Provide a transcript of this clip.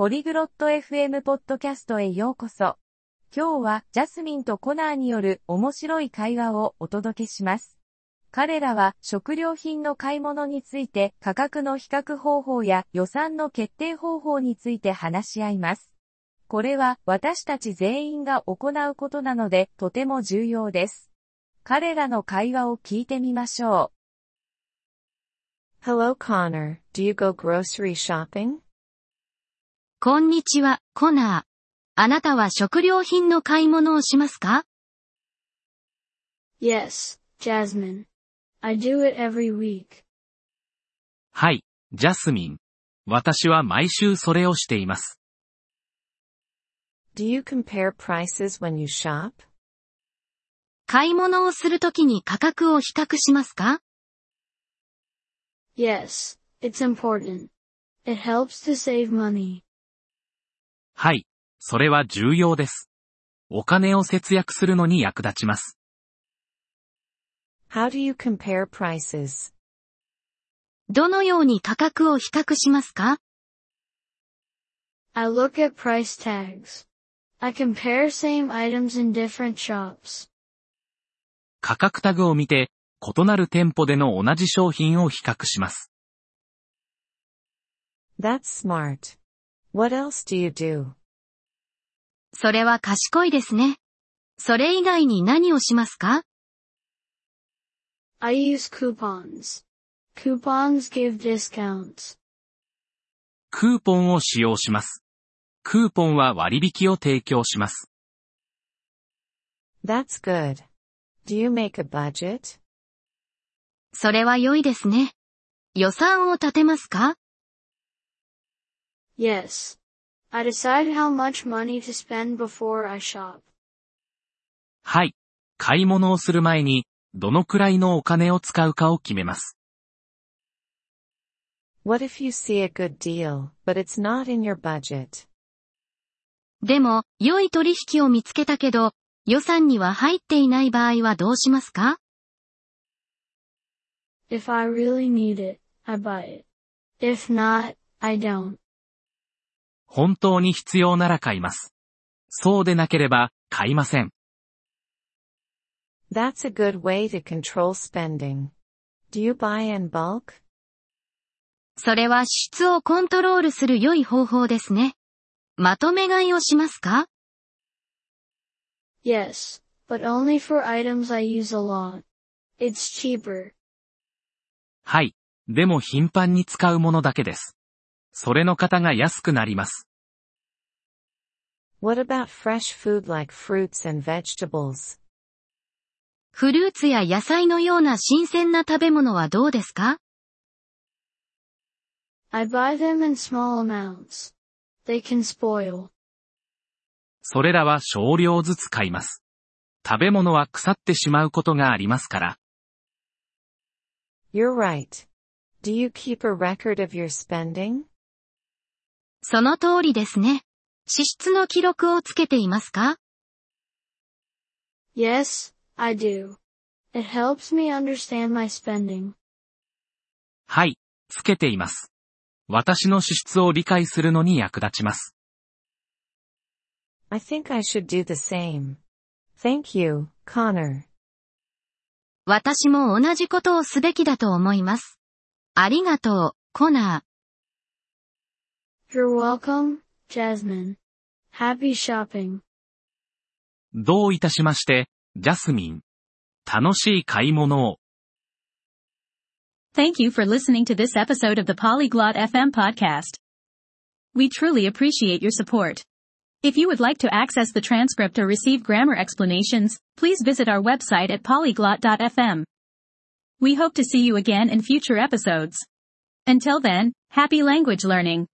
ポリグロット FM ポッドキャストへようこそ。今日はジャスミンとコナーによる面白い会話をお届けします。彼らは食料品の買い物について価格の比較方法や予算の決定方法について話し合います。これは私たち全員が行うことなのでとても重要です。彼らの会話を聞いてみましょう。Hello Connor, do you go grocery shopping? こんにちは、コナー。あなたは食料品の買い物をしますか ?Yes, Jasmine. I do it every week. はい、ジャスミン。私は毎週それをしています。Do you compare prices when you shop? 買い物をするときに価格を比較しますか ?Yes, it's important. It helps to save money. はい、それは重要です。お金を節約するのに役立ちます。How do you compare prices? どのように価格を比較しますか I look at price tags. I compare same items in different shops. 価格タグを見て、異なる店舗での同じ商品を比較します。That's smart. What else do you do? それは賢いですね。それ以外に何をしますか ?I use coupons. Coupons give discounts. クーポンを使用します。クーポンは割引を提供します。That's good. Do you make a budget? それは良いですね。予算を立てますか Yes. I decide how much money to spend before I shop. はい。買い物をする前に、どのくらいのお金を使うかを決めます。What if you see a good deal, but it's not in your budget? でも、良い取引を見つけたけど、予算には入っていない場合はどうしますか If I really need it, I buy it. If not, I don't. 本当に必要なら買います。そうでなければ、買いません。That's a good way to control spending. Do you buy in bulk? それは質をコントロールする良い方法ですね。まとめ買いをしますか Yes, but only for items I use a lot. It's cheaper. はい。でも頻繁に使うものだけです。それの方が安くなります。What about fresh food like fruits and vegetables? フルーツや野菜のような新鮮な食べ物はどうですか I buy them in small amounts. They can spoil. それらは少量ずつ買います。食べ物は腐ってしまうことがありますから。You're right. Do you keep a record of your spending? その通りですね。支出の記録をつけていますか ?Yes, I do. It helps me understand my spending. はい、つけています。私の支出を理解するのに役立ちます。I think I should do the same. Thank you, Connor. 私も同じことをすべきだと思います。ありがとう、コナー。You're welcome, Jasmine. Happy shopping. どういたしまして、ジャスミン。楽しい買い物を。Thank you for listening to this episode of the Polyglot FM podcast. We truly appreciate your support. If you would like to access the transcript or receive grammar explanations, please visit our website at polyglot.fm. We hope to see you again in future episodes. Until then, happy language learning.